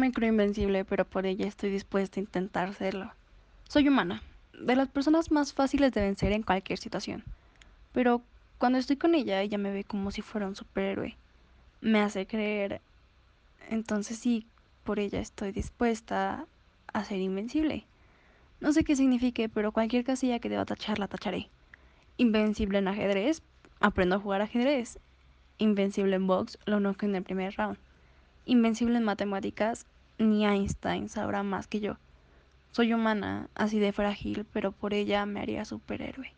me creo invencible, pero por ella estoy dispuesta a intentar serlo. Soy humana, de las personas más fáciles de vencer en cualquier situación. Pero cuando estoy con ella, ella me ve como si fuera un superhéroe. Me hace creer. Entonces sí, por ella estoy dispuesta a ser invencible. No sé qué signifique, pero cualquier casilla que deba tachar la tacharé. Invencible en ajedrez, aprendo a jugar ajedrez. Invencible en box, lo noqueo en el primer round. Invencible en matemáticas, ni Einstein sabrá más que yo. Soy humana, así de frágil, pero por ella me haría superhéroe.